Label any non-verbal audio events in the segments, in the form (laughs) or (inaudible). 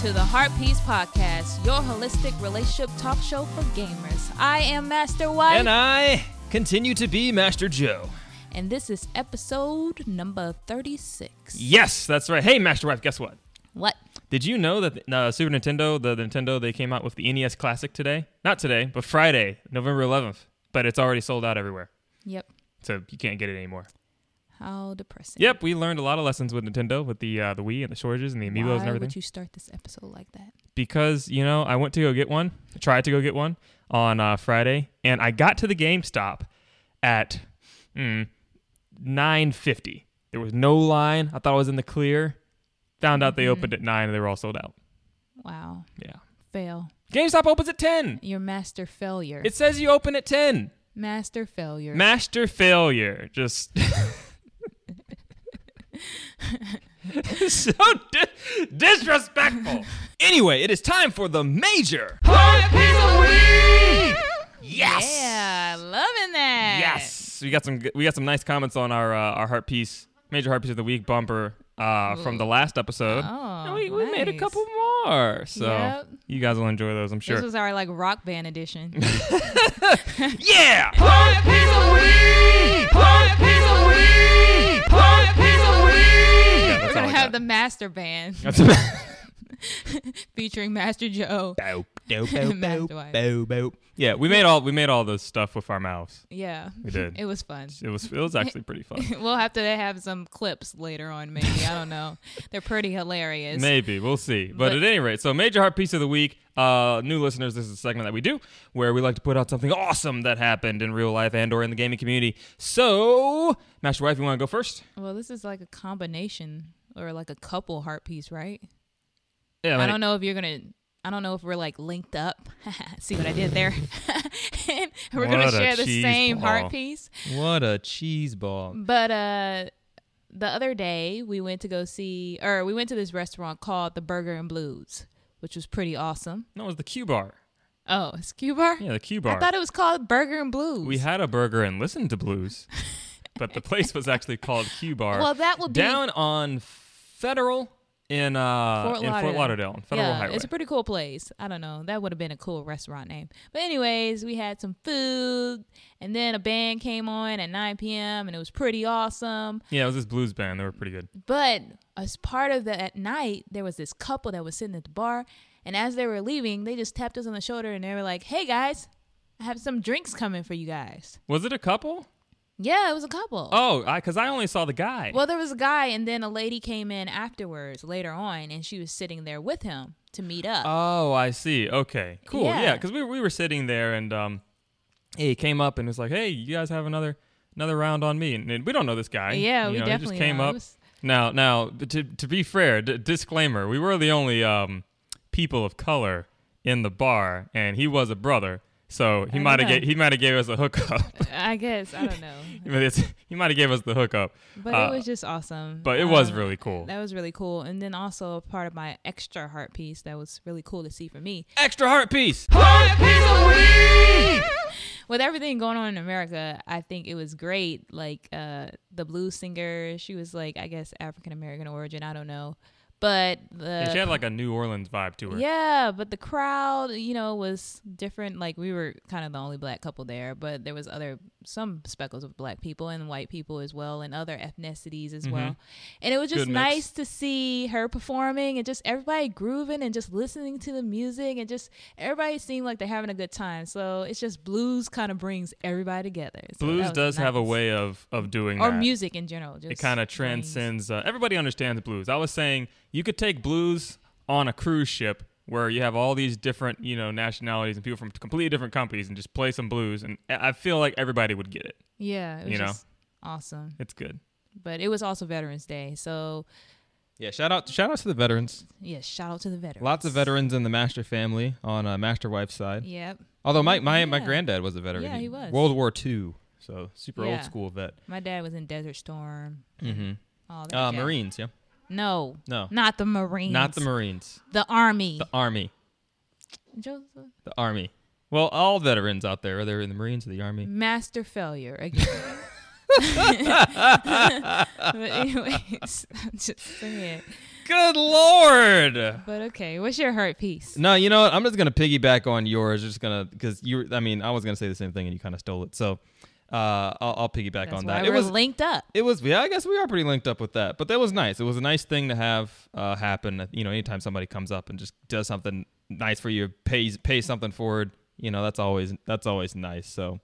To the Heart Piece Podcast, your holistic relationship talk show for gamers. I am Master Wife, And I continue to be Master Joe. and this is episode number 36. Yes, that's right. Hey, Master Wife, guess what? What? Did you know that uh, Super Nintendo, the, the Nintendo, they came out with the NES Classic today? Not today, but Friday, November 11th. But it's already sold out everywhere, Yep. so you can't get it anymore. How depressing. Yep, we learned a lot of lessons with Nintendo, with the uh, the Wii and the shortages and the amiibos Why and everything. Why would you start this episode like that? because you know I went to go get one, tried to go get one on uh, Friday, and I got to the GameStop at mm, nine fifty. There was no line. I thought I was in the clear. Found out they Mhm. opened at nine and they were all sold out. Wow. Yeah, Fail. GameStop opens at ten. Your master failure. It says you open at ten. master failure. Master failure. Just (laughs) (laughs) so di- disrespectful. Anyway, it is time for the major Heart Piece of the Week. Yes. Yeah, loving that. Yes. We got some we got some nice comments on our uh, our heart piece, major heart piece of the week bumper uh, from the last episode. Oh, and we, we made a couple more. So Yep. you guys will enjoy those, I'm sure. This was our like rock band edition. (laughs) Yeah! Heart piece of week! Heart piece of week! We're gonna have the master band That's a (laughs) featuring Master Joe. bow, (laughs) Master bow, Wife. bow, bow. Yeah, we made all we made all this stuff with our mouths. Yeah, We did. it was fun. It was it was actually pretty fun. (laughs) we'll have to have some clips later on, maybe. I don't know. They're pretty hilarious. Maybe we'll see. But, But- at any rate, so major heart piece of the week. Uh, new listeners, this is a segment that we do where we like to put out something awesome that happened in real life and or in the gaming community. So, Master Wife, you want to go first? Well, this is like a combination or like a couple heart piece, right? Yeah, I don't know if you're gonna. I don't know if we're like linked up. (laughs) See what I did there? and (laughs) we're gonna share the same ball. heart piece. What a cheese ball. But uh the other day we went to go see or we went to this restaurant called the Burger and Blues, which was pretty awesome. No, it was the Q bar. Oh, it's Q bar? Yeah, the Q bar. I thought it was called Burger and Blues. we had a burger and listened to blues, (laughs) but the place was actually called Q Bar. Well, that would be down on Federal in uh Fort in Fort Lauderdale. Federal yeah, Highway. it's a pretty cool place. I don't know. That would have been a cool restaurant name. But anyways, we had some food, and then a band came on at 9 p.m. and it was pretty awesome. yeah, it was this blues band. They were pretty good. But as part of the at night, there was this couple that was sitting at the bar, and as they were leaving, they just tapped us on the shoulder and they were like, "Hey guys, I have some drinks coming for you guys." Was it a couple? Yeah, it was a couple. Oh, because I only saw the guy. Well, there was a guy, and then a lady came in afterwards, later on, and she was sitting there with him to meet up. Oh, I see. Okay, cool. Yeah, Yeah. because we we were sitting there and um, he came up and was like, "Hey, you guys have another another round on me," and, and we don't know this guy. yeah, You we know, definitely he just came know. Up. was- Now, now to to be fair, d- disclaimer: we were the only um people of color in the bar, and he was a brother, so he might have know. he might have gave us a hookup. (laughs) I guess I don't know, (laughs) he might have gave us the hookup, but Uh, it was just awesome. but it was Uh, really cool. That was really cool, and then also part of my extra heart piece that was really cool to see for me. Extra heart piece. Heart piece of week. (laughs) with everything going on in America, I think it was great. Like uh, the blues singer, she was like, I guess African American origin. I don't know, but the And she had like a New Orleans vibe to her. yeah, but the crowd, you know, was different. Like we were kind of the only black couple there, but there was other some speckles of black people and white people as well, and other ethnicities as well. And it was just Mm-hmm. Good mix. nice to see her performing and just everybody grooving and just listening to the music and just everybody seemed like they're having a good time. So it's just blues kind of brings everybody together. So Blues does have a way of of doing or that. music in general. Just it kind of transcends. Uh, everybody understands blues. I was saying you could take blues on a cruise ship where you have all these different, you know, nationalities and people from completely different companies, and just play some blues, and I I feel like everybody would get it. Yeah, it was you know. just awesome. It's good. But it was also Veterans Day, so Yeah, shout out shout out to the veterans. yeah, shout out to the veterans. Lots of veterans in the Master family on uh, Master Wife's side. Yep. Although my my, my granddad was a veteran. Yeah, he was. World War II, so super Yeah. old school vet. My dad was in Desert Storm. Mm-hmm. All that Uh. Marines, yeah. No, No, not the Marines. not the Marines. The Army. The Army. Joseph. The Army. Well, all veterans out there, whether in the Marines or the Army. Master failure again. (laughs) but anyways, (laughs) I'm just saying. Good lord. But okay, what's your heart piece? No, you know what? I'm just gonna piggyback on yours. Just gonna because you. I mean, I was gonna say the same thing and you kind of stole it. So, uh, I'll, I'll piggyback That's on that. It was. linked up. It was. Yeah, I guess we are pretty linked up with that. But that was nice. It was a nice thing to have uh, happen. You know, anytime somebody comes up and just does something nice for you, pays pays something forward. You know, that's always that's always nice. So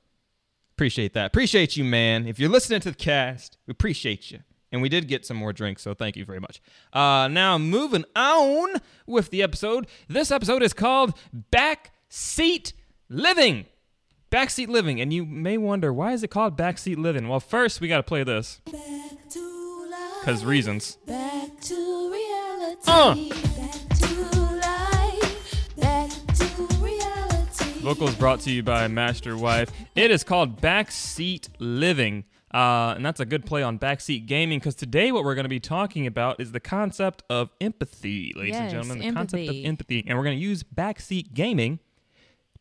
appreciate that. Appreciate you, man. If you're listening to the cast, we appreciate you. And we did get some more drinks, so thank you very much. Uh, now, moving on with the episode. This episode is called Backseat Living. Backseat Living. And you may wonder, why is it called Backseat Living? Well, first, we got to play this. Because reasons. Back to reality. Uh. Back to life. Back to reality. Vocals brought to you by Master Wife. It is called Backseat Living. Uh, and that's a good play on backseat gaming because today what we're going to be talking about is the concept of empathy, ladies and Yes, gentlemen. The concept of empathy. empathy. And we're going to use backseat gaming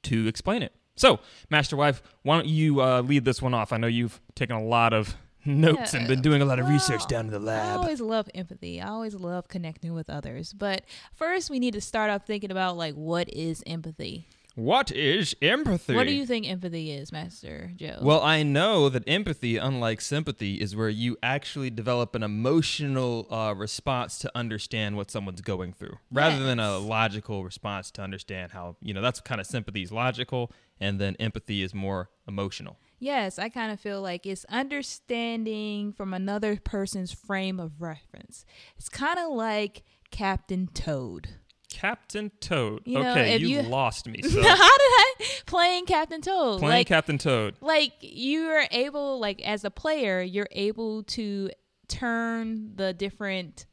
to explain it. So, Master Wife, why don't you uh, lead this one off? I know you've taken a lot of notes and been doing a lot of research down in the I lab. always love empathy. I always love connecting with others. But first, we need to start off thinking about like what is empathy. What is empathy? What do you think empathy is, Master Joe? Well, I know that empathy, unlike sympathy, is where you actually develop an emotional uh, response to understand what someone's going through, rather than a logical response to understand how you know that's kind of sympathy is logical, and then empathy is more emotional. yes, I kind of feel like it's understanding from another person's frame of reference. It's kind of like Captain Toad. Captain Toad. You know, okay, you, you- (laughs) lost me. How did I playing Captain Toad? playing like, Captain Toad. like you're able like as a player you're able to turn the different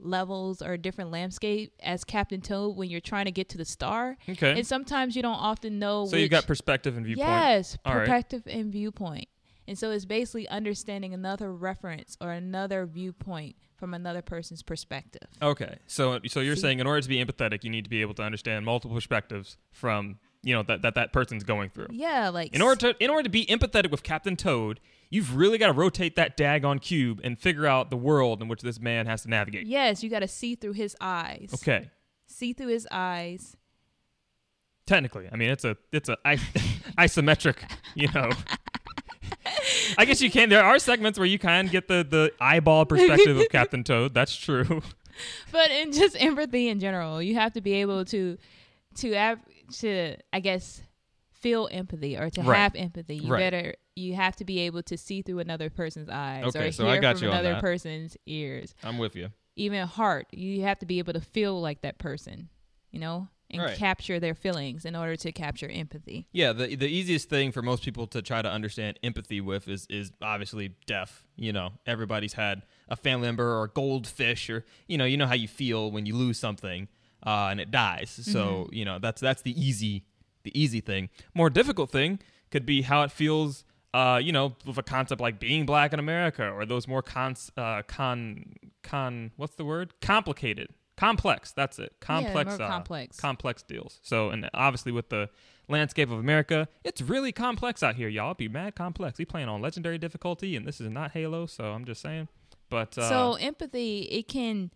levels or different landscape as captain toad when you're trying to get to the star Okay. and sometimes you don't often know so you which- got perspective and viewpoint. yes All right. perspective and viewpoint and so it's basically understanding another reference or another viewpoint from another person's perspective Okay, so so you're See? saying in order to be empathetic, you need to be able to understand multiple perspectives from you know that that, that person's going through. yeah like In order to in order to be empathetic with Captain Toad, you've really got to rotate that daggone cube and figure out the world in which this man has to navigate. yes you got to see through his eyes Okay, see through his eyes technically, I mean it's a it's a is- (laughs) isometric, you know. (laughs) I guess you can. There are segments where you can get the the eyeball perspective of (laughs) Captain Toad. That's true. but in just empathy in general, you have to be able to to have to I guess feel empathy or to Right. have empathy. You Right. better you have to be able to see through another person's eyes Okay, or so hear from another person's ears. I'm with you. Even heart, you have to be able to feel like that person, you know, and Right. capture their feelings in order to capture empathy. Yeah, the the easiest thing for most people to try to understand empathy with is is obviously death. You know, everybody's had a family member or a goldfish, or you know, you know how you feel when you lose something uh, and it dies. So you know, that's that's the easy the easy thing. More difficult thing could be how it feels. Uh, you know, with a concept like being black in America, or those more cons, uh, con, con, what's the word? Complicated, complex. That's it. Complex, more uh, complex. complex deals. So, and obviously with the landscape of America, it's really complex out here, y'all. It'd be mad complex. We playing on legendary difficulty, and this is not Halo, so I'm just saying. But uh, so empathy, it can,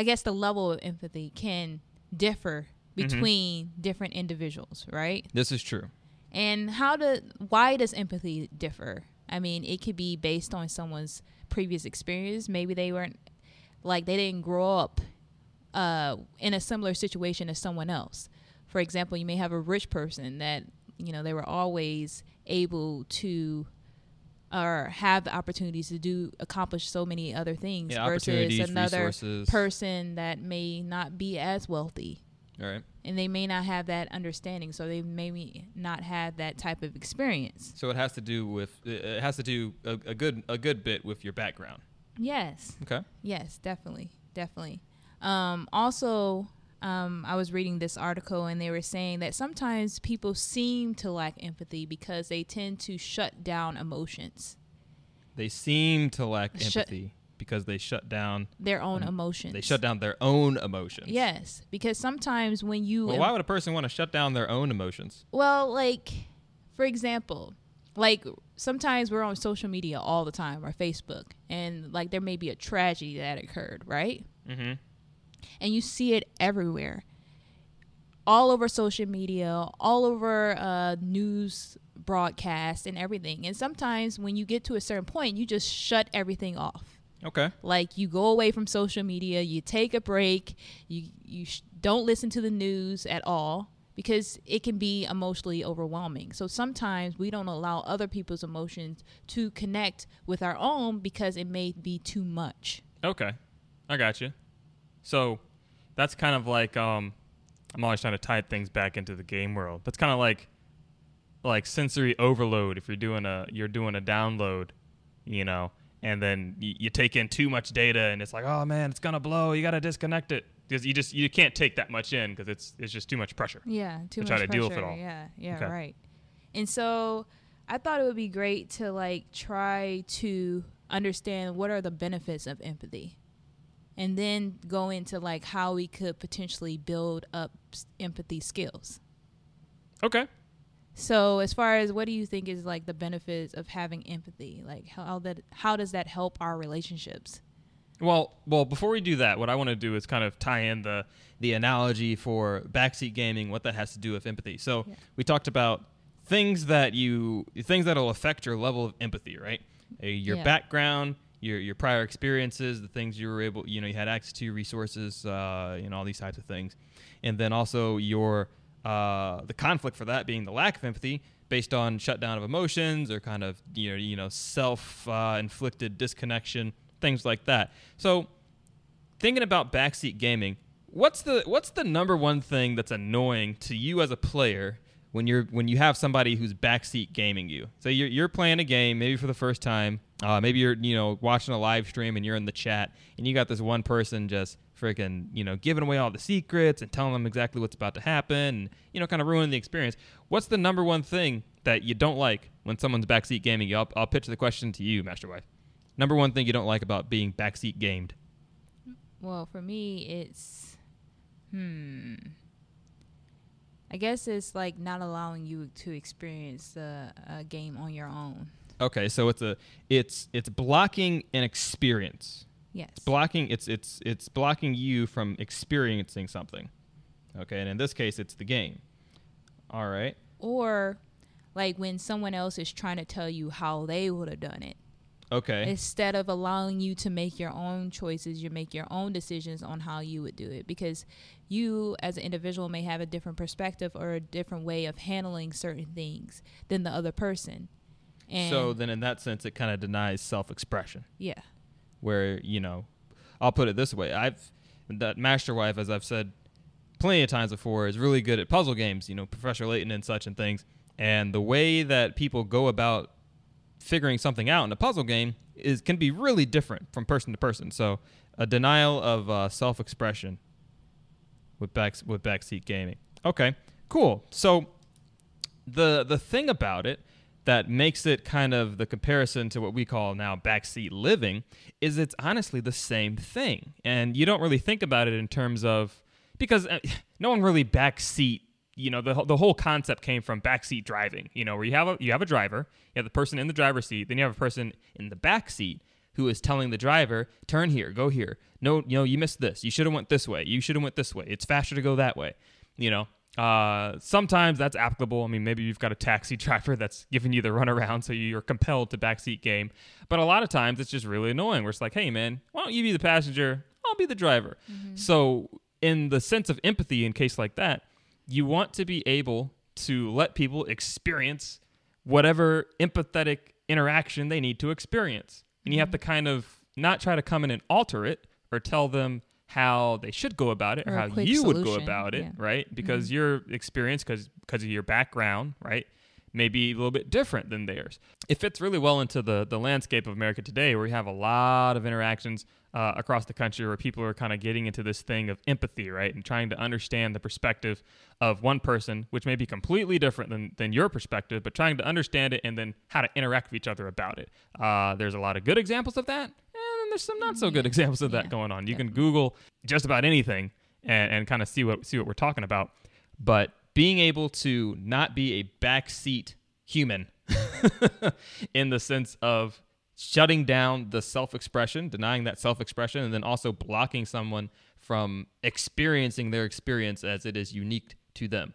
I guess, the level of empathy can differ Mm-hmm. between different individuals, right? This is true. And how do why does empathy differ? I mean, it could be based on someone's previous experience. Maybe they weren't like they didn't grow up uh, in a similar situation as someone else. For example, you may have a rich person that you know they were always able to or have the opportunities to do accomplish so many other things Yeah, versus another resources. person that may not be as wealthy All right. and they may not have that understanding so they may not have that type of experience So it has to do with it has to do a, a good a good bit with your background. yes Okay. yes definitely definitely um, also um, i was reading this article and they were saying that sometimes people seem to lack empathy because they tend to shut down emotions They seem to lack Shut- empathy because they shut down their own Um, emotions they shut down their own emotions. yes because sometimes when you Well, why would a person want to shut down their own emotions? Well, like for example, like sometimes we're on social media all the time or Facebook, and like there may be a tragedy that occurred, right? Mm-hmm. And you see it everywhere. All over social media all over uh, news broadcasts and everything. And sometimes when you get to a certain point you just shut everything off. Okay. like you go away from social media you take a break you you sh- don't listen to the news at all because it can be emotionally overwhelming. So sometimes we don't allow other people's emotions to connect with our own because it may be too much. Okay, I got you. So that's kind of like um, I'm always trying to tie things back into the game world. That's kind of like like sensory overload. If you're doing a you're doing a download, you know, and then you, you take in too much data, and it's like, oh man, it's gonna blow. You gotta disconnect it because you just you can't take that much in because it's it's just too much pressure. Yeah, too to much try to deal with it pressure. all. Yeah, yeah, Okay. right. And so I thought it would be great to like try to understand what are the benefits of empathy. And then go into like how we could potentially build up empathy skills. Okay. So as far as what do you think is like the benefits of having empathy? Like how that how does that help our relationships? Well, well, before we do that, what I want to do is kind of tie in the the analogy for backseat gaming, what that has to do with empathy. So Yeah. we talked about things that you things that'll affect your level of empathy, right? Your Yeah. background, your your prior experiences, the things you were able, you know, you had access to, resources, uh, you know, all these types of things, and then also your uh, the conflict for that being the lack of empathy based on shutdown of emotions or kind of you know you know self uh, inflicted disconnection, things like that. So thinking about backseat gaming, what's the what's the number one thing that's annoying to you as a player when you're when you have somebody who's backseat gaming you? So you're you're playing a game maybe for the first time, uh, maybe you're you know watching a live stream and you're in the chat and you got this one person just freaking you know giving away all the secrets and telling them exactly what's about to happen and you know kind of ruining the experience. What's the number one thing that you don't like when someone's backseat gaming you? I'll, I'll pitch the question to you, Master Wife. Number one thing you don't like about being backseat gamed. Well, for me, it's hmm. I guess it's like not allowing you to experience the uh, game on your own. Okay, so it's a it's it's blocking an experience. Yes. It's Blocking it's it's it's blocking you from experiencing something. Okay, and in this case it's the game. All right. or like when someone else is trying to tell you how they would have done it. Okay. Instead of allowing you to make your own choices, you make your own decisions on how you would do it because you as an individual may have a different perspective or a different way of handling certain things than the other person. And so then in that sense it kind of denies self-expression yeah. where, you know, I'll put it this way. I've that Master Wife as I've said plenty of times before is really good at puzzle games, you know, Professor Layton and such and things. And the way that people go about figuring something out in a puzzle game is can be really different from person to person. So a denial of uh, self-expression with back with backseat gaming. Okay, cool. So the the thing about it that makes it kind of the comparison to what we call now backseat living is it's honestly the same thing, and you don't really think about it in terms of because uh, no one really backseat. You know, the the whole concept came from backseat driving. You know, where you have a you have a driver, you have the person in the driver's seat, then you have a person in the back seat who is telling the driver, "Turn here, go here. No, you know, you missed this. You should have went this way. You should have went this way. It's faster to go that way." You know, uh, sometimes that's applicable. I mean, maybe you've got a taxi (laughs) driver that's giving you the runaround, so you're compelled to backseat game. But a lot of times it's just really annoying. Where it's like, "Hey, man, why don't you be the passenger? I'll be the driver." So, in the sense of empathy, in case like that, you want to be able to let people experience whatever empathetic interaction they need to experience. And you have to kind of not try to come in and alter it or tell them how they should go about it or, Or how you would go about it, yeah. right? Because your experience, because because of your background, right, may be a little bit different than theirs. It fits really well into the the landscape of America today, where we have a lot of interactions uh, across the country where people are kind of getting into this thing of empathy, right, and trying to understand the perspective of one person, which may be completely different than than your perspective, but trying to understand it and then how to interact with each other about it. Uh, there's a lot of good examples of that, there's some not so mm-hmm. good (laughs) examples of that Yeah, going on. You can. Google just about anything and, and kind of see what see what we're talking about. But being able to not be a backseat human (laughs) in the sense of shutting down the self-expression, denying that self-expression, and then also blocking someone from experiencing their experience as it is unique to them.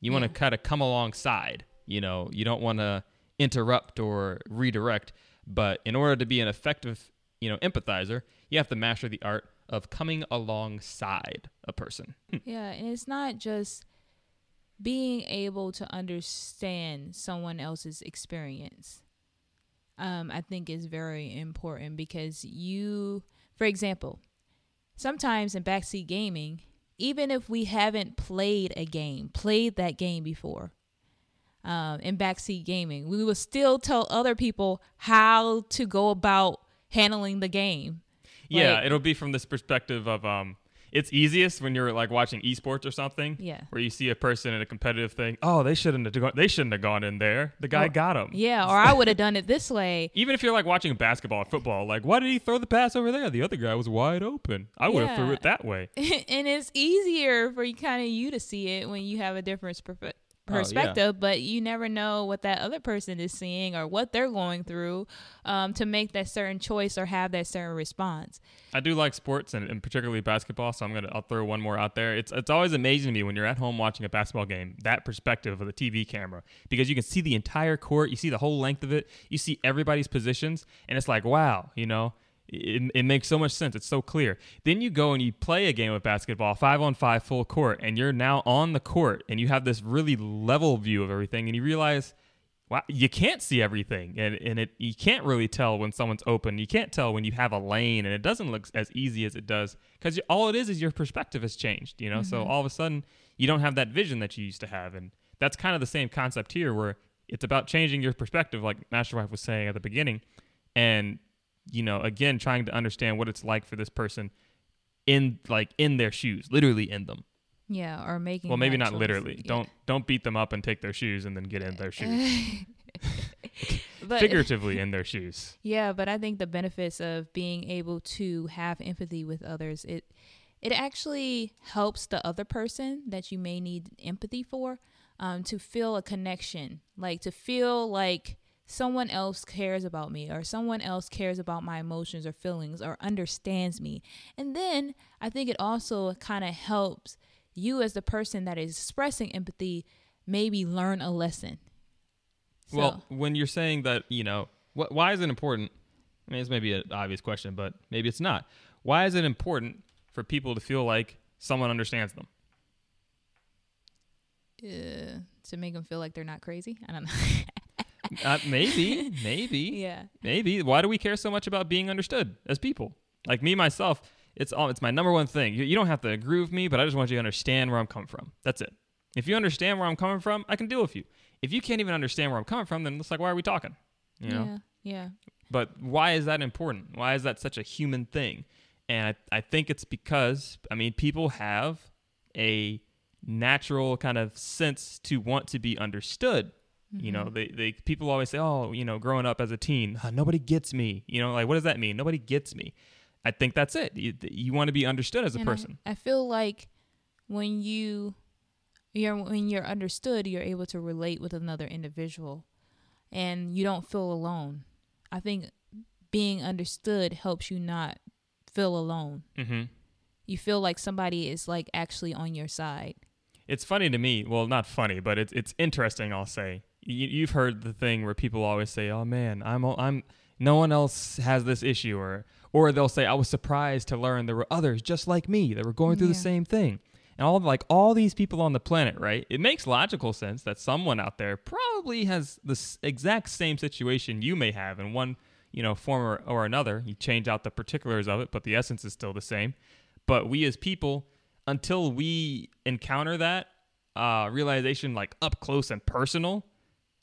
You want to kind of come alongside. You know, you don't want to interrupt or redirect. But in order to be an effective, you know, empathizer, you have to master the art of coming alongside a person. Yeah, and it's not just being able to understand someone else's experience. Um, I think is very important because you, for example, sometimes in backseat gaming, even if we haven't played a game, played that game before, um, in backseat gaming, we will still tell other people how to go about handling the game. Yeah, Like- it'll be from this perspective of um, it's easiest when you're like watching esports or something. Yeah. Where you see a person in a competitive thing. Oh, they shouldn't have. Gone, they shouldn't have gone in there. The guy Or- got him. Yeah, or I would have done it this way. (laughs) Even if you're like watching basketball or football, like why did he throw the pass over there? The other guy was wide open. I would have threw it that way. (laughs) and it's easier for you kind of you to see it when you have a different perfe- Oh, yeah. perspective but you never know what that other person is seeing or what they're going through um, to make that certain choice or have that certain response I do like sports and, and particularly basketball, so I'm gonna I'll throw one more out there. It's it's always amazing to me when you're at home watching a basketball game, that perspective of the TV camera, because you can see the entire court, you see the whole length of it, you see everybody's positions, and it's like wow, you know. It, it makes so much sense. It's so clear. Then you go and you play a game of basketball, five on five, full court, and you're now on the court, and you have this really level view of everything, and you realize wow, you can't see everything, and and it you can't really tell when someone's open. You can't tell when you have a lane, and it doesn't look as easy as it does because all it is is your perspective has changed. You know, so mm-hmm. all of a sudden you don't have that vision that you used to have, and that's kind of the same concept here, where it's about changing your perspective, like Master Wife was saying at the beginning, and you know, again, trying to understand what it's like for this person in like in their shoes, literally in them. yeah or making Well, maybe not choice. literally. Yeah. Don't don't beat them up and take their shoes and then get in their (laughs) shoes. (laughs) but Figuratively in their shoes. Yeah, but I think the benefits of being able to have empathy with others, it it actually helps the other person that you may need empathy for um, to feel a connection, like to feel like someone else cares about me or someone else cares about my emotions or feelings or understands me. And then I think it also kind of helps you as the person that is expressing empathy maybe learn a lesson. So, Well, when you're saying that, you know, wh- why is it important? I mean, this may be an obvious question, but maybe it's not. Why is it important for people to feel like someone understands them? uh, to make them feel like they're not crazy. I don't know. (laughs) Uh, maybe, maybe, (laughs) yeah. maybe. Why do we care so much about being understood as people? Like me myself, it's all it's my number one thing. You, you don't have to agree with me, but I just want you to understand where I'm coming from. That's it. If you understand where I'm coming from, I can deal with you. If you can't even understand where I'm coming from, then it's like, why are we talking? You know. Yeah. Yeah. But why is that important? Why is that such a human thing? And I, I think it's because, I mean, people have a natural kind of sense to want to be understood. You know, they, they people always say, oh, you know, growing up as a teen, "Ah, nobody gets me. You know, like what does that mean? Nobody gets me. I think that's it. You, you want to be understood as a And I- person. I, feel like when you you're when you're understood, you're able to relate with another individual and you don't feel alone. I think being understood helps you not feel alone. mm-hmm. You feel like somebody is like actually on your side. It's funny to me. Well, not funny, but it's it's interesting. I'll say you, you've heard the thing where people always say, "Oh man, I'm I'm no one else has this issue," or or they'll say, "I was surprised to learn there were others just like me that were going through the same thing." And all like all these people on the planet, right? It makes logical sense that someone out there probably has the exact same situation you may have in one, you know, form or, or another. You change out the particulars of it, but the essence is still the same. But we as people, until we encounter that uh, realization like up close and personal,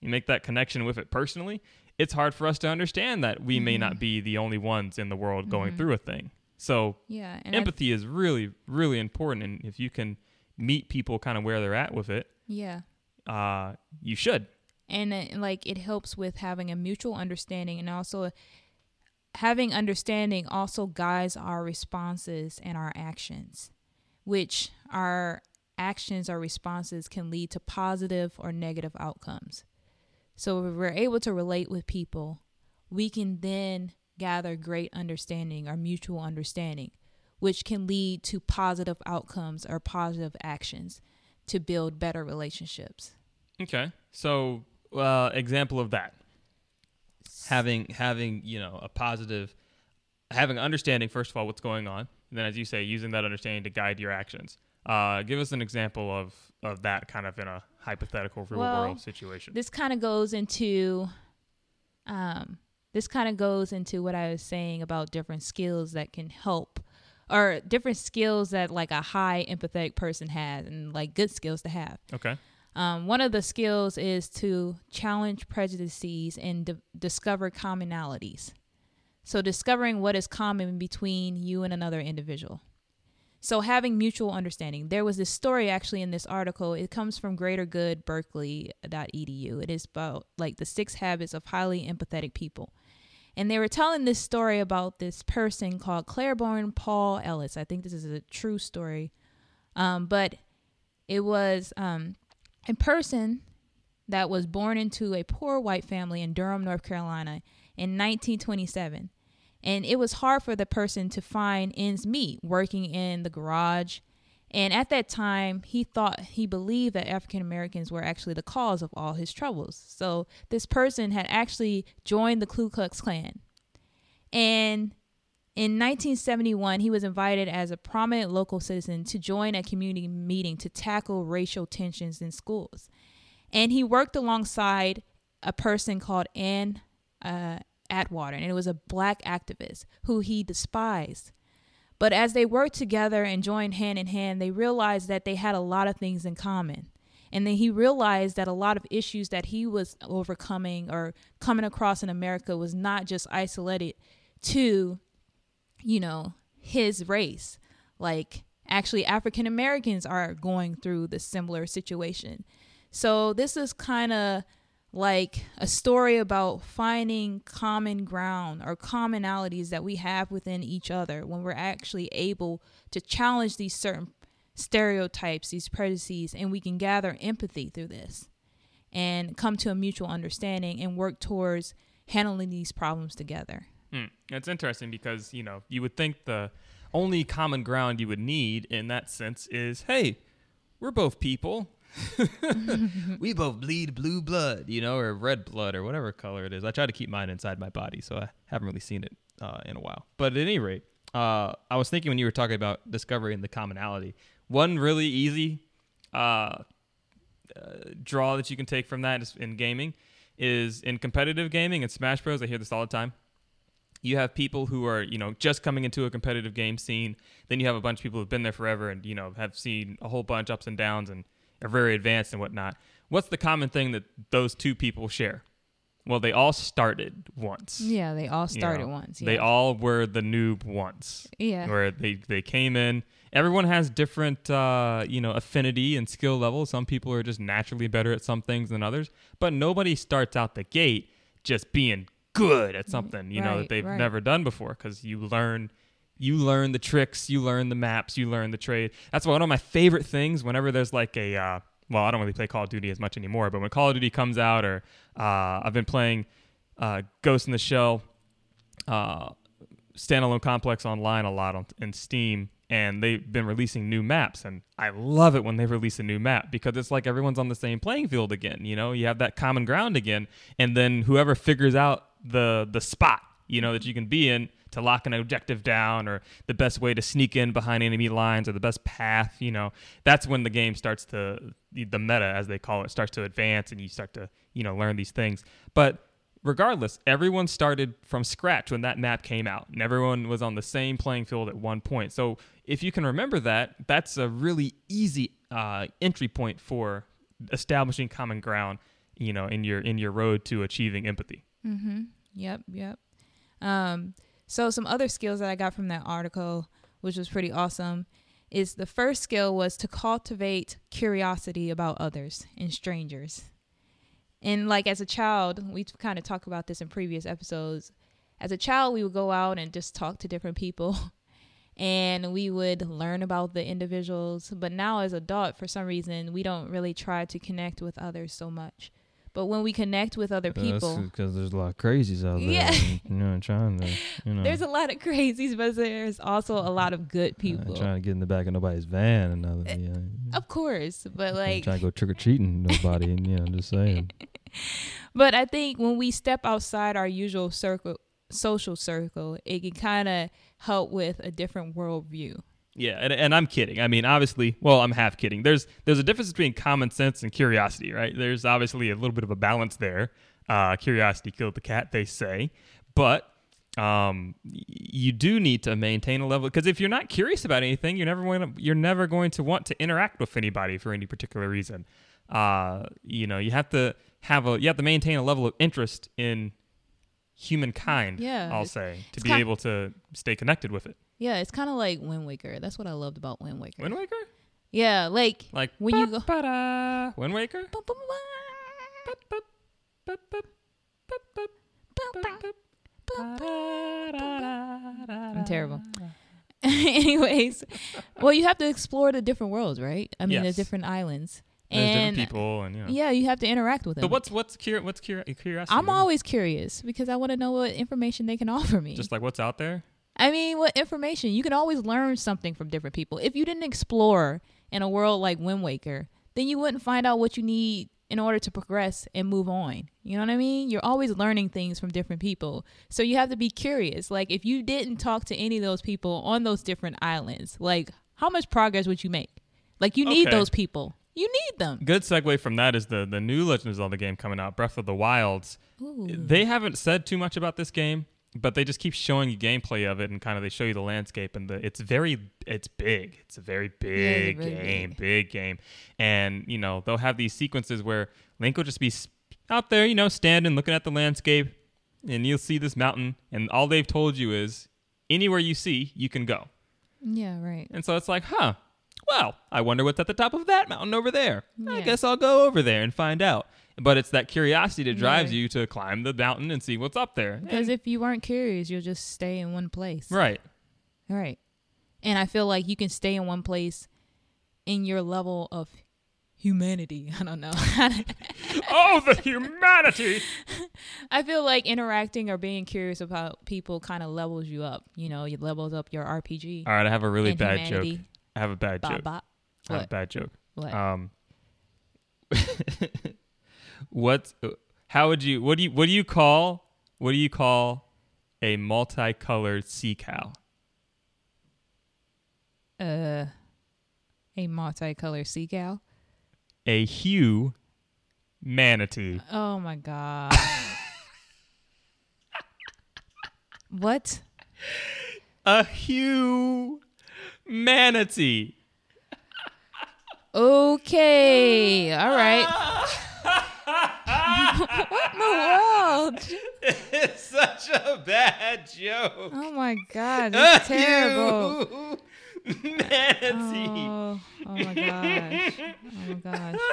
you make that connection with it personally, it's hard for us to understand that we may not be the only ones in the world going through a thing. So Yeah, empathy is really, really important. And if you can meet people kind of where they're at with it, yeah. uh, you should. and uh, like it helps with having a mutual understanding and also having understanding also guides our responses and our actions which our actions or responses can lead to positive or negative outcomes So if we're able to relate with people, we can then gather great understanding or mutual understanding, which can lead to positive outcomes or positive actions to build better relationships. Okay. So, uh, example of that. having having you know a positive Having understanding, first of all, what's going on. And then, as you say, using that understanding to guide your actions. Uh, give us an example of, of that kind of in a hypothetical real Well, world situation. This kind of goes into um this kind of goes into what I was saying about different skills that can help or different skills that like a high empathetic person has and like good skills to have. okay. Um, one of the skills is to challenge prejudices and di- discover commonalities. So, discovering what is common between you and another individual. So, having mutual understanding. There was this story actually in this article. It comes from greatergoodberkeley.edu. It is about like the six habits of highly empathetic people. And they were telling this story about this person called Claiborne Paul Ellis. I think this is a true story. Um, but it was um, a person that was born into a poor white family in Durham, North Carolina in 1927. And it was hard for the person to find ends meet working in the garage. And at that time, he thought, he believed that African Americans were actually the cause of all his troubles. So this person had actually joined the Ku Klux Klan. And in 1971, he was invited as a prominent local citizen to join a community meeting to tackle racial tensions in schools. And he worked alongside a person called Ann uh, Atwater, and it was a black activist who he despised. But as they worked together and joined hand in hand, they realized that they had a lot of things in common. And then he realized that a lot of issues that he was overcoming or coming across in America was not just isolated to you know, his race. Like, actually, African Americans are going through the similar situation. So, this is kind of like a story about finding common ground or commonalities that we have within each other when we're actually able to challenge these certain stereotypes, these prejudices, and we can gather empathy through this and come to a mutual understanding and work towards handling these problems together. Hmm. It's interesting because you know you would think the only common ground you would need in that sense is, hey, we're both people. (laughs) we both bleed blue blood, you know, or red blood, or whatever color it is. I try to keep mine inside my body, so I haven't really seen it uh, in a while. But at any rate, uh, I was thinking when you were talking about discovering the commonality, one really easy uh, uh, draw that you can take from that is in gaming is in competitive gaming and Smash Bros. I hear this all the time. You have people who are, you know, just coming into a competitive game scene. Then you have a bunch of people who've been there forever and, you know, have seen a whole bunch ups and downs and are very advanced and whatnot. What's the common thing that those two people share? Well, they all started once. Yeah, they all you started know. once. They all were the noob once. Yeah. Where they, they came in. Everyone has different, uh, you know, affinity and skill levels. Some people are just naturally better at some things than others. But nobody starts out the gate just being good at something, you know, that they've right. never done before because you learn you learn the tricks, you learn the maps, you learn the trade. That's one of my favorite things whenever there's like a uh, well, I don't really play Call of Duty as much anymore, but when Call of Duty comes out or uh, I've been playing uh, Ghost in the Shell uh, standalone complex online a lot on in Steam, and they've been releasing new maps, and I love it when they release a new map because it's like everyone's on the same playing field again. You know, you have that common ground again, and then whoever figures out the the spot you know that you can be in to lock an objective down or the best way to sneak in behind enemy lines or the best path you know that's when the game starts to the meta as they call it starts to advance and you start to you know learn these things but regardless, everyone started from scratch when that map came out, and everyone was on the same playing field at one point. So if you can remember that, that's a really easy uh, entry point for establishing common ground. You know, in your in your road to achieving empathy. Mm-hmm. Yep, yep. Um, so some other skills that I got from that article, which was pretty awesome, is the first skill was to cultivate curiosity about others and strangers. And like as a child, we kind of talked about this in previous episodes. As a child, we would go out and just talk to different people (laughs) and we would learn about the individuals. But now as adult, for some reason, we don't really try to connect with others so much. But when we connect with other people, because there's a lot of crazies out there. Yeah. and, you know, trying to, you know, there's a lot of crazies, but there's also a lot of good uh, people. trying to get in the back of nobody's van and other, know, Of course, but like trying to go trick or treating nobody. and, you know, I'm just (laughs) saying. But I think when we step outside our usual circle, social circle, it can kind of help with a different worldview. Yeah, and, and I'm kidding. I mean, obviously, well, I'm half kidding. There's there's a difference between common sense and curiosity, right? There's obviously a little bit of a balance there. Uh, curiosity killed the cat, they say, but um, you do need to maintain a level because if you're not curious about anything, you're never going to you're never going to want to interact with anybody for any particular reason. Uh, you know, you have to have a you have to maintain a level of interest in humankind. Yeah, I'll say to be able to stay connected with it. Yeah, it's kind of like Wind Waker. That's what I loved about Wind Waker. Wind Waker. Yeah, like Like When you go- ba-ba-da, Wind Waker. I'm terrible. Anyways, well, you have to explore the different worlds, right? I mean, Yes. the different islands, There's and different people, and you know. yeah, you have to interact with them. But what's what's curi- what's curi- curiosity? I'm always curious because I want to know what information they can offer me. just like what's out there. I mean, what information? You can always learn something from different people. If you didn't explore in a world like Wind Waker, then you wouldn't find out what you need in order to progress and move on. You know what I mean? You're always learning things from different people. So you have to be curious. Like if you didn't talk to any of those people on those different islands, like how much progress would you make? Like you need Okay. those people. You need them. Good segue from that is the the new Legend of Zelda game coming out, Breath of the Wilds. Ooh. They haven't said too much about this game, but they just keep showing you gameplay of it and kind of they show you the landscape and the it's very it's big. It's a very big really game, big. big game. And you know, they'll have these sequences where Link will just be out there, you know, standing looking at the landscape and you'll see this mountain and all they've told you is anywhere you see, you can go. Yeah, right. And so it's like, huh, well, I wonder what's at the top of that mountain over there. I guess I'll go over there and find out. But it's that curiosity that drives Yeah. you to climb the mountain and see what's up there. Because if you aren't curious, you'll just stay in one place. right. Right. And I feel like you can stay in one place in your level of humanity. (laughs) I don't know. (laughs) oh, the humanity. (laughs) I feel like interacting or being curious about people kind of levels you up. You know, it levels up your RPG. All right, I have a really bad humanity. joke. I have a bad Bop, joke. bop. I have a bad joke. What? Um, what's how would you what do you what do you call what do you call a multicolored sea cow? uh, a multicolored sea cow. A hue manatee. Oh my god. (laughs) what? A hue manatee. Okay. All right. What in the world? (laughs) it's such a bad joke. Oh my god, that's (laughs) terrible. Manatee. Oh, oh my gosh. Oh my gosh. (laughs)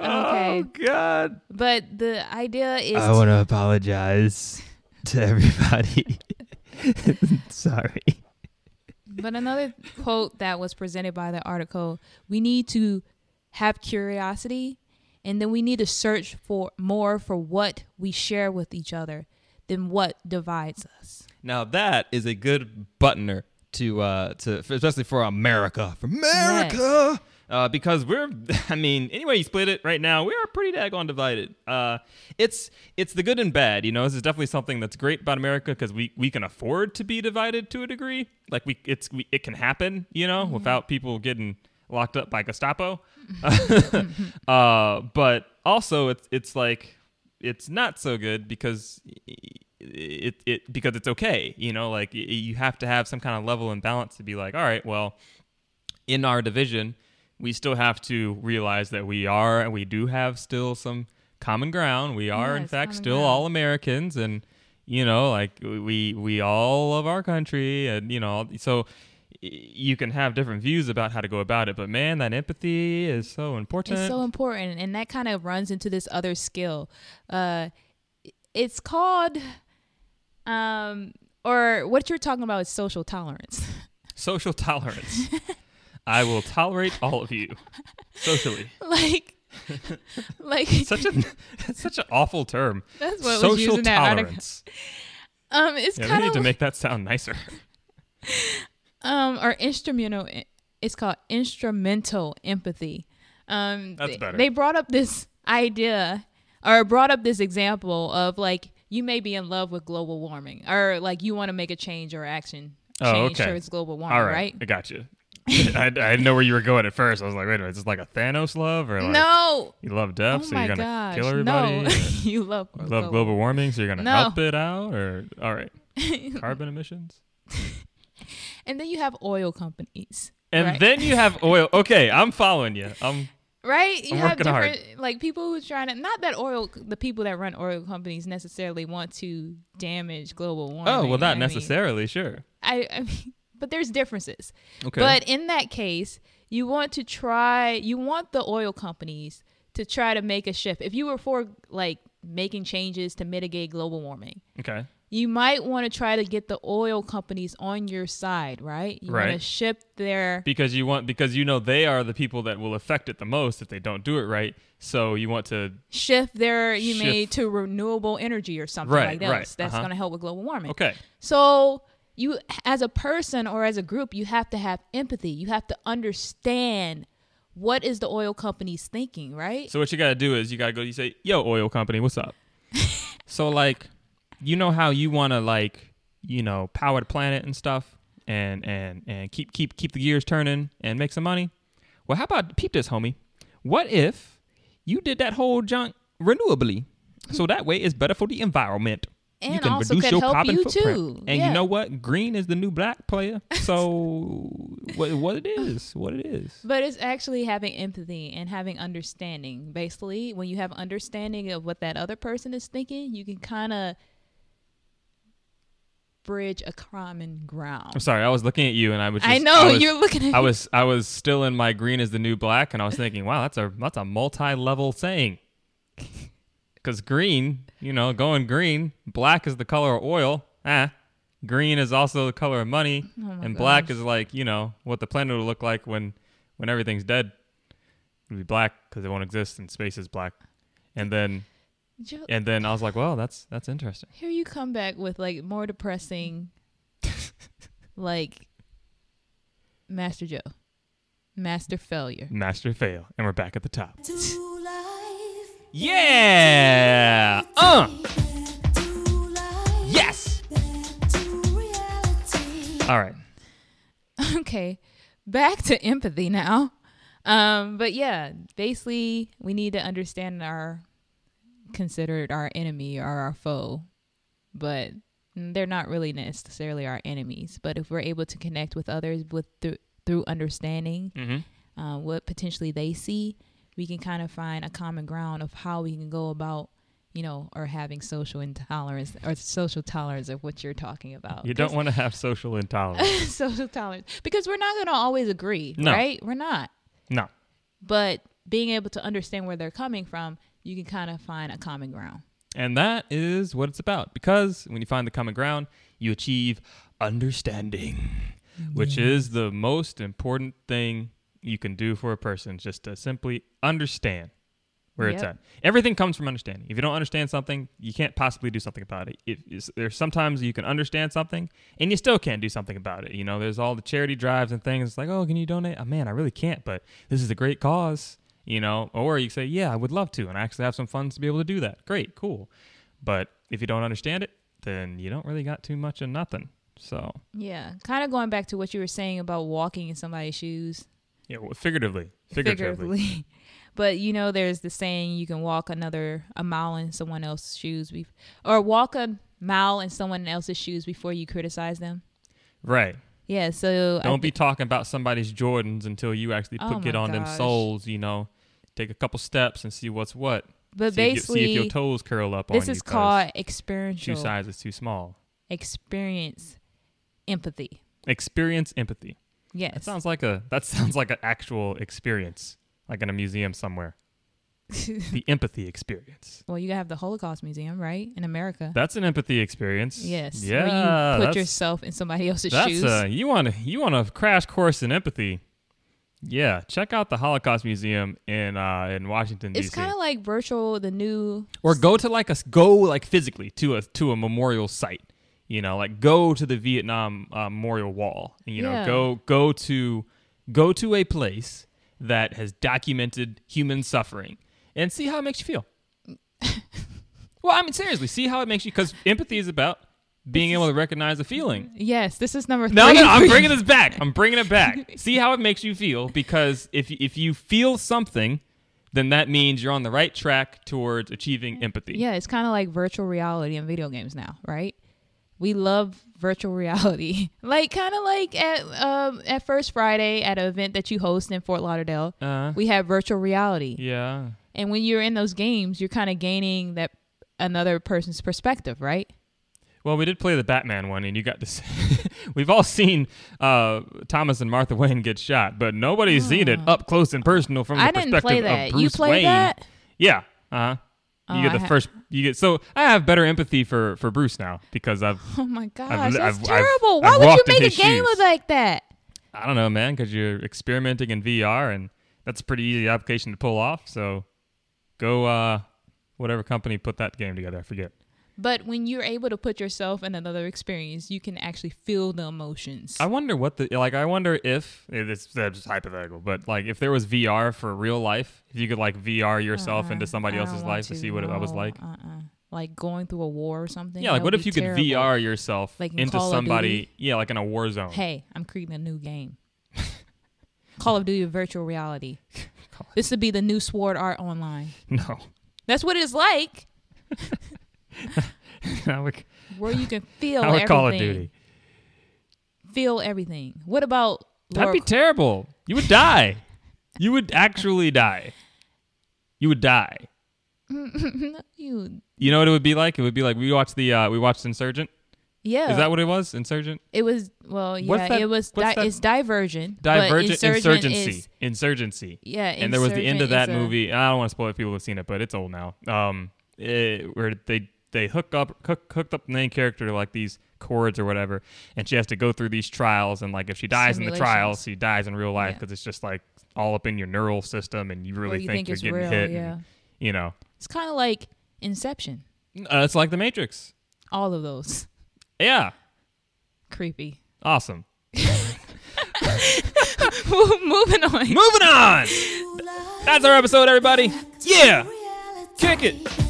Oh Okay. God. But the idea is I want to apologize to everybody. Sorry. but another quote that was presented by the article, we need to have curiosity and then we need to search for more for what we share with each other than what divides us. Now that is a good buttoner to uh to especially for America. For America. Uh, because we're, (laughs) I mean, anyway you split it right now, we are pretty daggone divided. Uh, it's it's the good and bad. You know, this is definitely something that's great about America because we, we can afford to be divided to a degree. Like we, it's we, it can happen. You know, without people getting locked up by Gestapo. (laughs) uh, but also it's it's like it's not so good because it it because it's okay. You know, like y- you have to have some kind of level and balance to be like, all right, well, in our division, we still have to realize that we are and we do have still some common ground. We are in fact still ground. all Americans and you know, like we we all love our country and you know, so you can have different views about how to go about it, but man, that empathy is so important. It's so important, and that kind of runs into this other skill. Uh, it's called, um, or what you're talking about is social tolerance. (laughs) Social tolerance. I will tolerate all of you socially. (laughs) like, (laughs) like such a such an awful term. that's what was Social used in that article. Um, it's Yeah, we kind need of to make that sound nicer. Um or instrumental. It's called instrumental empathy. Um, That's they, better. They brought up this idea or brought up this example of like you may be in love with global warming or like you want to make a change or action Oh, change okay. towards global warming, All right, right? I got you. I, I didn't know where you were going at first. I was like, wait a minute, is this like a Thanos love or like no. you love death, oh so you're gonna gosh. kill everybody? No. (laughs) you love you love global warming, so you're gonna No. help it out, or all right, (laughs) carbon emissions. (laughs) And then you have oil companies. And right? then you have oil. (laughs) Okay, I'm following you. Um, right? You I'm have working hard. different like people who's trying to not that oil the people that run oil companies necessarily want to damage global warming. oh well, I not mean, necessarily. Sure. I, (laughs) I mean, but there's differences. Okay. But in that case, you want to try you want the oil companies to try to make a shift. If you were for like making changes to mitigate global warming, okay. You might want to try to get the oil companies on your side, right? You want to Right. shift their Because you want because you know they are the people that will affect it the most if they don't do it right. So you want to shift their you Shift. may to renewable energy or something Right, like that. right, That's uh-huh. going to help with global warming. okay. So you as a person or as a group, you have to have empathy. You have to understand what is the oil companies thinking, right? So what you got to do is you got to go. You say, "Yo, oil company, what's up?" (laughs) so like, you know how you want to like, you know, power the planet and stuff, and and and keep keep keep the gears turning and make some money. Well, how about peep this, homie? What if you did that whole junk renewably, so that way it's better for the environment. and you can also reduce could your help carbon you footprint. too. And Yeah. you know what? Green is the new black player. (laughs) So what what it is, what it is. But it's actually having empathy and having understanding. Basically, when you have understanding of what that other person is thinking, you can kind of bridge a common ground. I'm sorry, I was looking at you and I was. Just, I know was- you're looking at I was I was still in my green is the new black, and I was thinking, wow, that's a that's a multi-level saying. Because green, you know, going green, black is the color of oil. Ah, green is also the color of money, Oh and black is like you know what the planet will look like when when everything's dead. It'll be black because it won't exist, and space is black. And then Joe, and then I was like, well, that's that's interesting. here you come back with like more depressing, (laughs) like Master Joe, Master Failure. Master fail, and we're back at the top. to life. Yeah. Uh. To life. Yes. Reality. All right. okay, back to empathy now. Um, but yeah, basically, we need to understand our considered our enemy or our foe, but they're not really necessarily our enemies. But if we're able to connect with others with through, through understanding Mm-hmm. uh, what potentially they see, we can kind of find a common ground of how we can go about, you know, or having social intolerance or social tolerance of what you're talking about. You don't want to have social intolerance. (laughs) social tolerance because we're not going to always agree, No. right? We're not. no. But being able to understand where they're coming from, you can kind of find a common ground. And that is what it's about. Because when you find the common ground, you achieve understanding, which is the most important thing you can do for a person, just to simply understand where it's at. Everything comes from understanding. If you don't understand something, you can't possibly do something about it. If, it's- there's sometimes you can understand something and you still can't do something about it. You know, there's all the charity drives and things. It's like, oh, can you donate? Oh, man, I really can't, but this is a great cause. You know, or you say, yeah, I would love to, and I actually have some funds to be able to do that. Great, cool. But if you don't understand it, then you don't really got too much of nothing. So, Yeah, kind of going back to what you were saying about walking in somebody's shoes, yeah, well, figuratively, figuratively. (laughs) but you know, there's the saying you can walk another a mile in someone else's shoes, bef- or walk a mile in someone else's shoes before you criticize them. Right. Yeah, so Don't be talking about somebody's Jordans until you actually Oh put get my on them gosh. soles. You know, take a couple steps and see what's what. But see, if, you- see if your toes curl up this on is called shoe experiential size is too small. experience empathy. Experience empathy. Yes. That sounds like a that sounds like an actual experience, like in a museum somewhere. (laughs) the empathy experience. well, you have the Holocaust Museum, right, in America. That's an empathy experience. yes. Yeah. Where you put yourself in somebody else's That's shoes. uh, you want to you want a crash course in empathy. Yeah, check out the Holocaust Museum in uh, in Washington D.C. It's kind of like virtual, the new. or go to like a go like physically to a to a memorial site. You know, like go to the Vietnam uh, Memorial Wall. You know, Yeah. go go to go to a place that has documented human suffering and see how it makes you feel. (laughs) well, I mean, seriously, see how it makes you because empathy is about being able to recognize a feeling. Yes, this is number three. no, no, I'm bringing this back. I'm bringing it back. (laughs) See how it makes you feel because if if you feel something, then that means you're on the right track towards achieving empathy. Yeah, it's kind of like virtual reality in video games now, right? We love virtual reality, (laughs) like kind of like at um, at First Friday at an event that you host in Fort Lauderdale. Uh, We have virtual reality, yeah. and when you're in those games, you're kind of gaining that another person's perspective, right? Well, we did play the Batman one, and you got to. See, (laughs) we've all seen uh, Thomas and Martha Wayne get shot, but nobody's seen it up close and personal from the Oh. I didn't play that. of Bruce you played Wayne. that? Yeah. Uh huh. You Oh, get the ha- first. You get so I have better empathy for for Bruce now because I've (laughs) Oh my gosh, I've- that's I've- terrible! I've Why would you make a game shoes. like that? I don't know, man, because you're experimenting in VR, and that's a pretty easy application to pull off. So, go, uh, whatever company put that game together. I forget. But when you're able to put yourself in another experience, you can actually feel the emotions. I wonder what the like. I wonder if it's that's hypothetical, but like if there was VR for real life, if you could like VR yourself Uh-uh. into uh, somebody else's life to see what it was like. Uh-uh. Like going through a war or something. Yeah, like what if you could. VR yourself Like in into Call somebody? Yeah, like in a war zone. Hey, I'm creating a new game. (laughs) Call of Duty virtual reality. (laughs) This would be the new Sword Art Online. No, That's what it's like, (laughs) (laughs) (laughs) Where you can feel (laughs) I would everything. Call of Duty. Feel everything. What about That'd be terrible. You would die. you would actually die. You would die. you? You know what it would be like? It would be like we watched the uh, we watched Insurgent. Yeah. Is that what it was? Insurgent. it was? Well, yeah, that- it was. Di- that- it's Divergent. Divergent Insurgent Insurgency. is- Insurgency. yeah, and there was the end of that a- movie. I don't want to spoil it if people have seen it, but it's old now. Um, it, where they they hook up hook, hooked up the main character to like these cords or whatever, and she has to go through these trials. And like if she dies in the trials, she dies in real life Yeah. because it's just like all up in your neural system, and you really you think, think you're getting real. hit. Yeah, And, you know, it's kind of like Inception. uh, it's like the Matrix. All of those Yeah, creepy. awesome. (laughs) Moving on. Moving on. That's our episode, everybody. Yeah, kick it.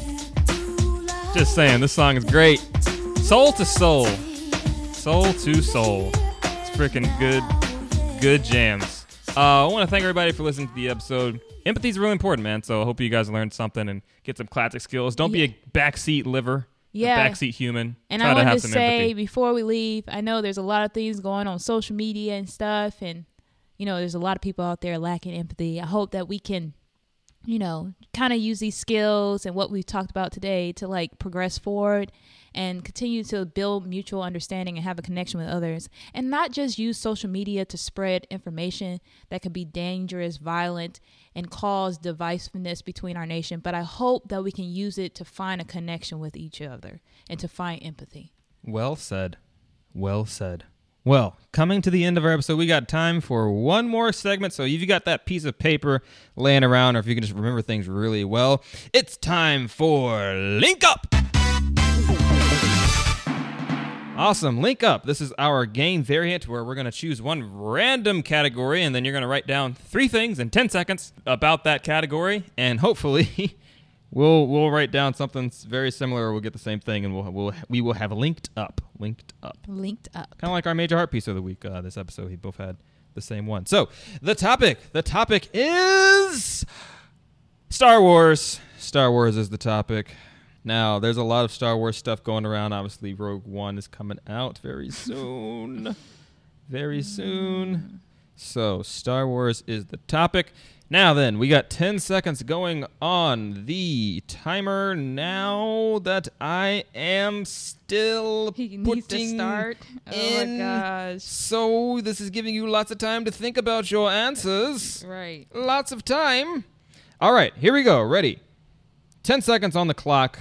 Just saying, this song is great. Soul to soul. Soul to soul. It's freaking good, good jams. Uh, I want to thank everybody for listening to the episode. Empathy is really important, man. So I hope you guys learned something and get some classic skills. Don't be a backseat liver, Yeah. backseat human. And Try I to to say empathy. before we leave, I know there's a lot of things going on social media and stuff, and you know, there's a lot of people out there lacking empathy. I hope that we can, you know, kind of use these skills and what we've talked about today to like progress forward and continue to build mutual understanding and have a connection with others and not just use social media to spread information that could be dangerous, violent, and cause divisiveness between our nation, but I hope that we can use it to find a connection with each other and to find empathy. Well said. Well said. Well, coming to the end of our episode, we got time for one more segment. So if you got that piece of paper laying around, or if you can just remember things really well, it's time for Link Up. Awesome. Link Up. This is our game variant where we're going to choose one random category and then you're going to write down three things in 10 seconds about that category. And hopefully, (laughs) we'll we'll write down something very similar or we'll get the same thing and we'll, we'll we will have linked up. Linked up. Linked up. Kind of like our major heart piece of the week. Uh, this episode, we both had the same one. So the topic, the topic is Star Wars. Star Wars is the topic. Now, there's a lot of Star Wars stuff going around. Obviously, Rogue One is coming out very (laughs) soon. very soon. So, Star Wars is the topic. Now, then, we got 10 seconds going on the timer now that I am still (laughs) He needs to start. Oh in- my gosh. So, this is giving you lots of time to think about your answers. (laughs) Right. Lots of time. All right, here we go. Ready? 10 seconds on the clock.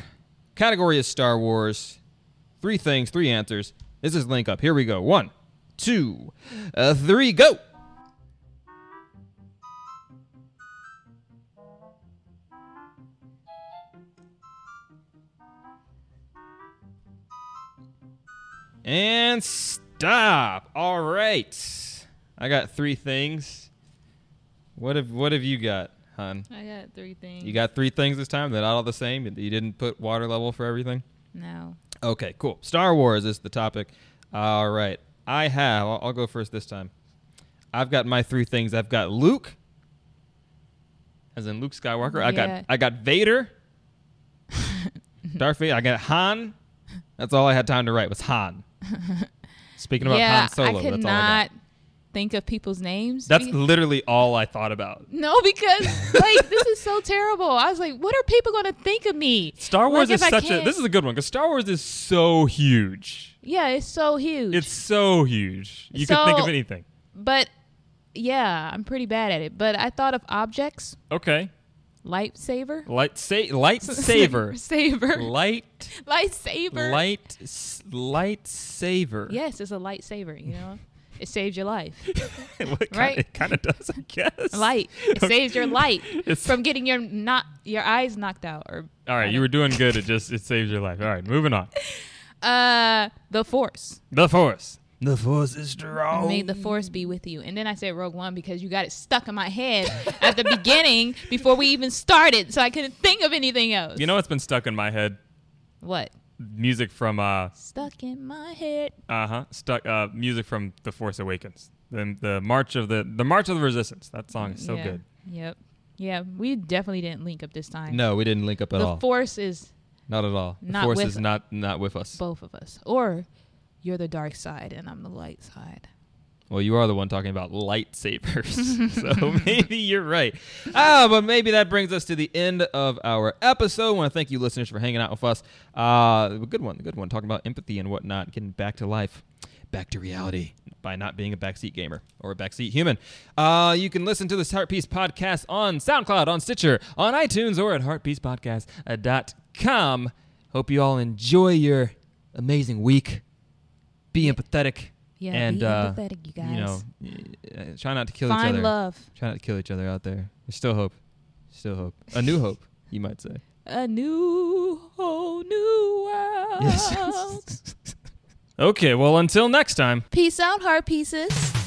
Category is Star Wars. Three things, three answers. This is Link Up. Here we go. One, two, uh, three, go. And stop. All right. I got three things. What have What have you got, hon? I got three things. You got three things this time. They're not all the same. You didn't put water level for everything. no. Okay, cool. Star Wars is the topic. All right. I have. I'll, I'll go first this time. I've got my three things. I've got Luke, as in Luke Skywalker. I got I got Vader, (laughs) Darth Vader. I got Han. That's all I had time to write was Han. Speaking about yeah, Han Solo, I that's all I think of people's names. That's Be- literally all I thought about. no, because like this is so terrible. I was like, what are people going to think of me? Star Wars Like, is such a. This is a good one because Star Wars is so huge. Yeah, it's so huge. It's so huge. You could think of anything. but yeah, I'm pretty bad at it. But I thought of objects, Okay. Lightsaber, Light sa- lightsaber. (laughs) saver, light lightsaber. light s- lightsaber. Yes, it's a lightsaber. You know, (laughs) it saves your life. What kind- Right. It kind of does, I guess. Light. (laughs) It saves your light from getting your not your eyes knocked out. Or All right, you were doing good. It just it saves your life. All right, moving on. uh, the Force. The Force. The Force is strong. May the Force be with you. And then I said Rogue One because you got it stuck in my head at the beginning (laughs) before we even started, so I couldn't think of anything else. You know what's been stuck in my head? what? Music from uh Stuck in my head. uh huh stuck uh music from The Force Awakens. The the March of the the March of the Resistance. That song is so Yeah. good. Yep. Yeah, we definitely didn't link up this time. No, we didn't link up at the all. The Force is not at all. The Force with is not not with us. both of us. Or you're the dark side and I'm the light side. Well, you are the one talking about lightsabers, (laughs) so maybe you're right. Ah, but maybe that brings us to the end of our episode. I want to thank you, listeners, for hanging out with us. Uh, good one, good one, talking about empathy and whatnot, getting back to life, back to reality by not being a backseat gamer or a backseat human. Uh, you can listen to this Heart Piece podcast on SoundCloud, on Stitcher, on iTunes, or at heartpiecespodcast.com. Hope you all enjoy your amazing week. Be empathetic. Yeah, and be uh, empathetic, you guys. you know, try not to kill each Find other. love. Try not to kill each other out there. There's still hope. Still hope. A new hope, you might say. A new whole new (laughs) world. Yes. (laughs) okay, well, until next time. Peace out, heart pieces.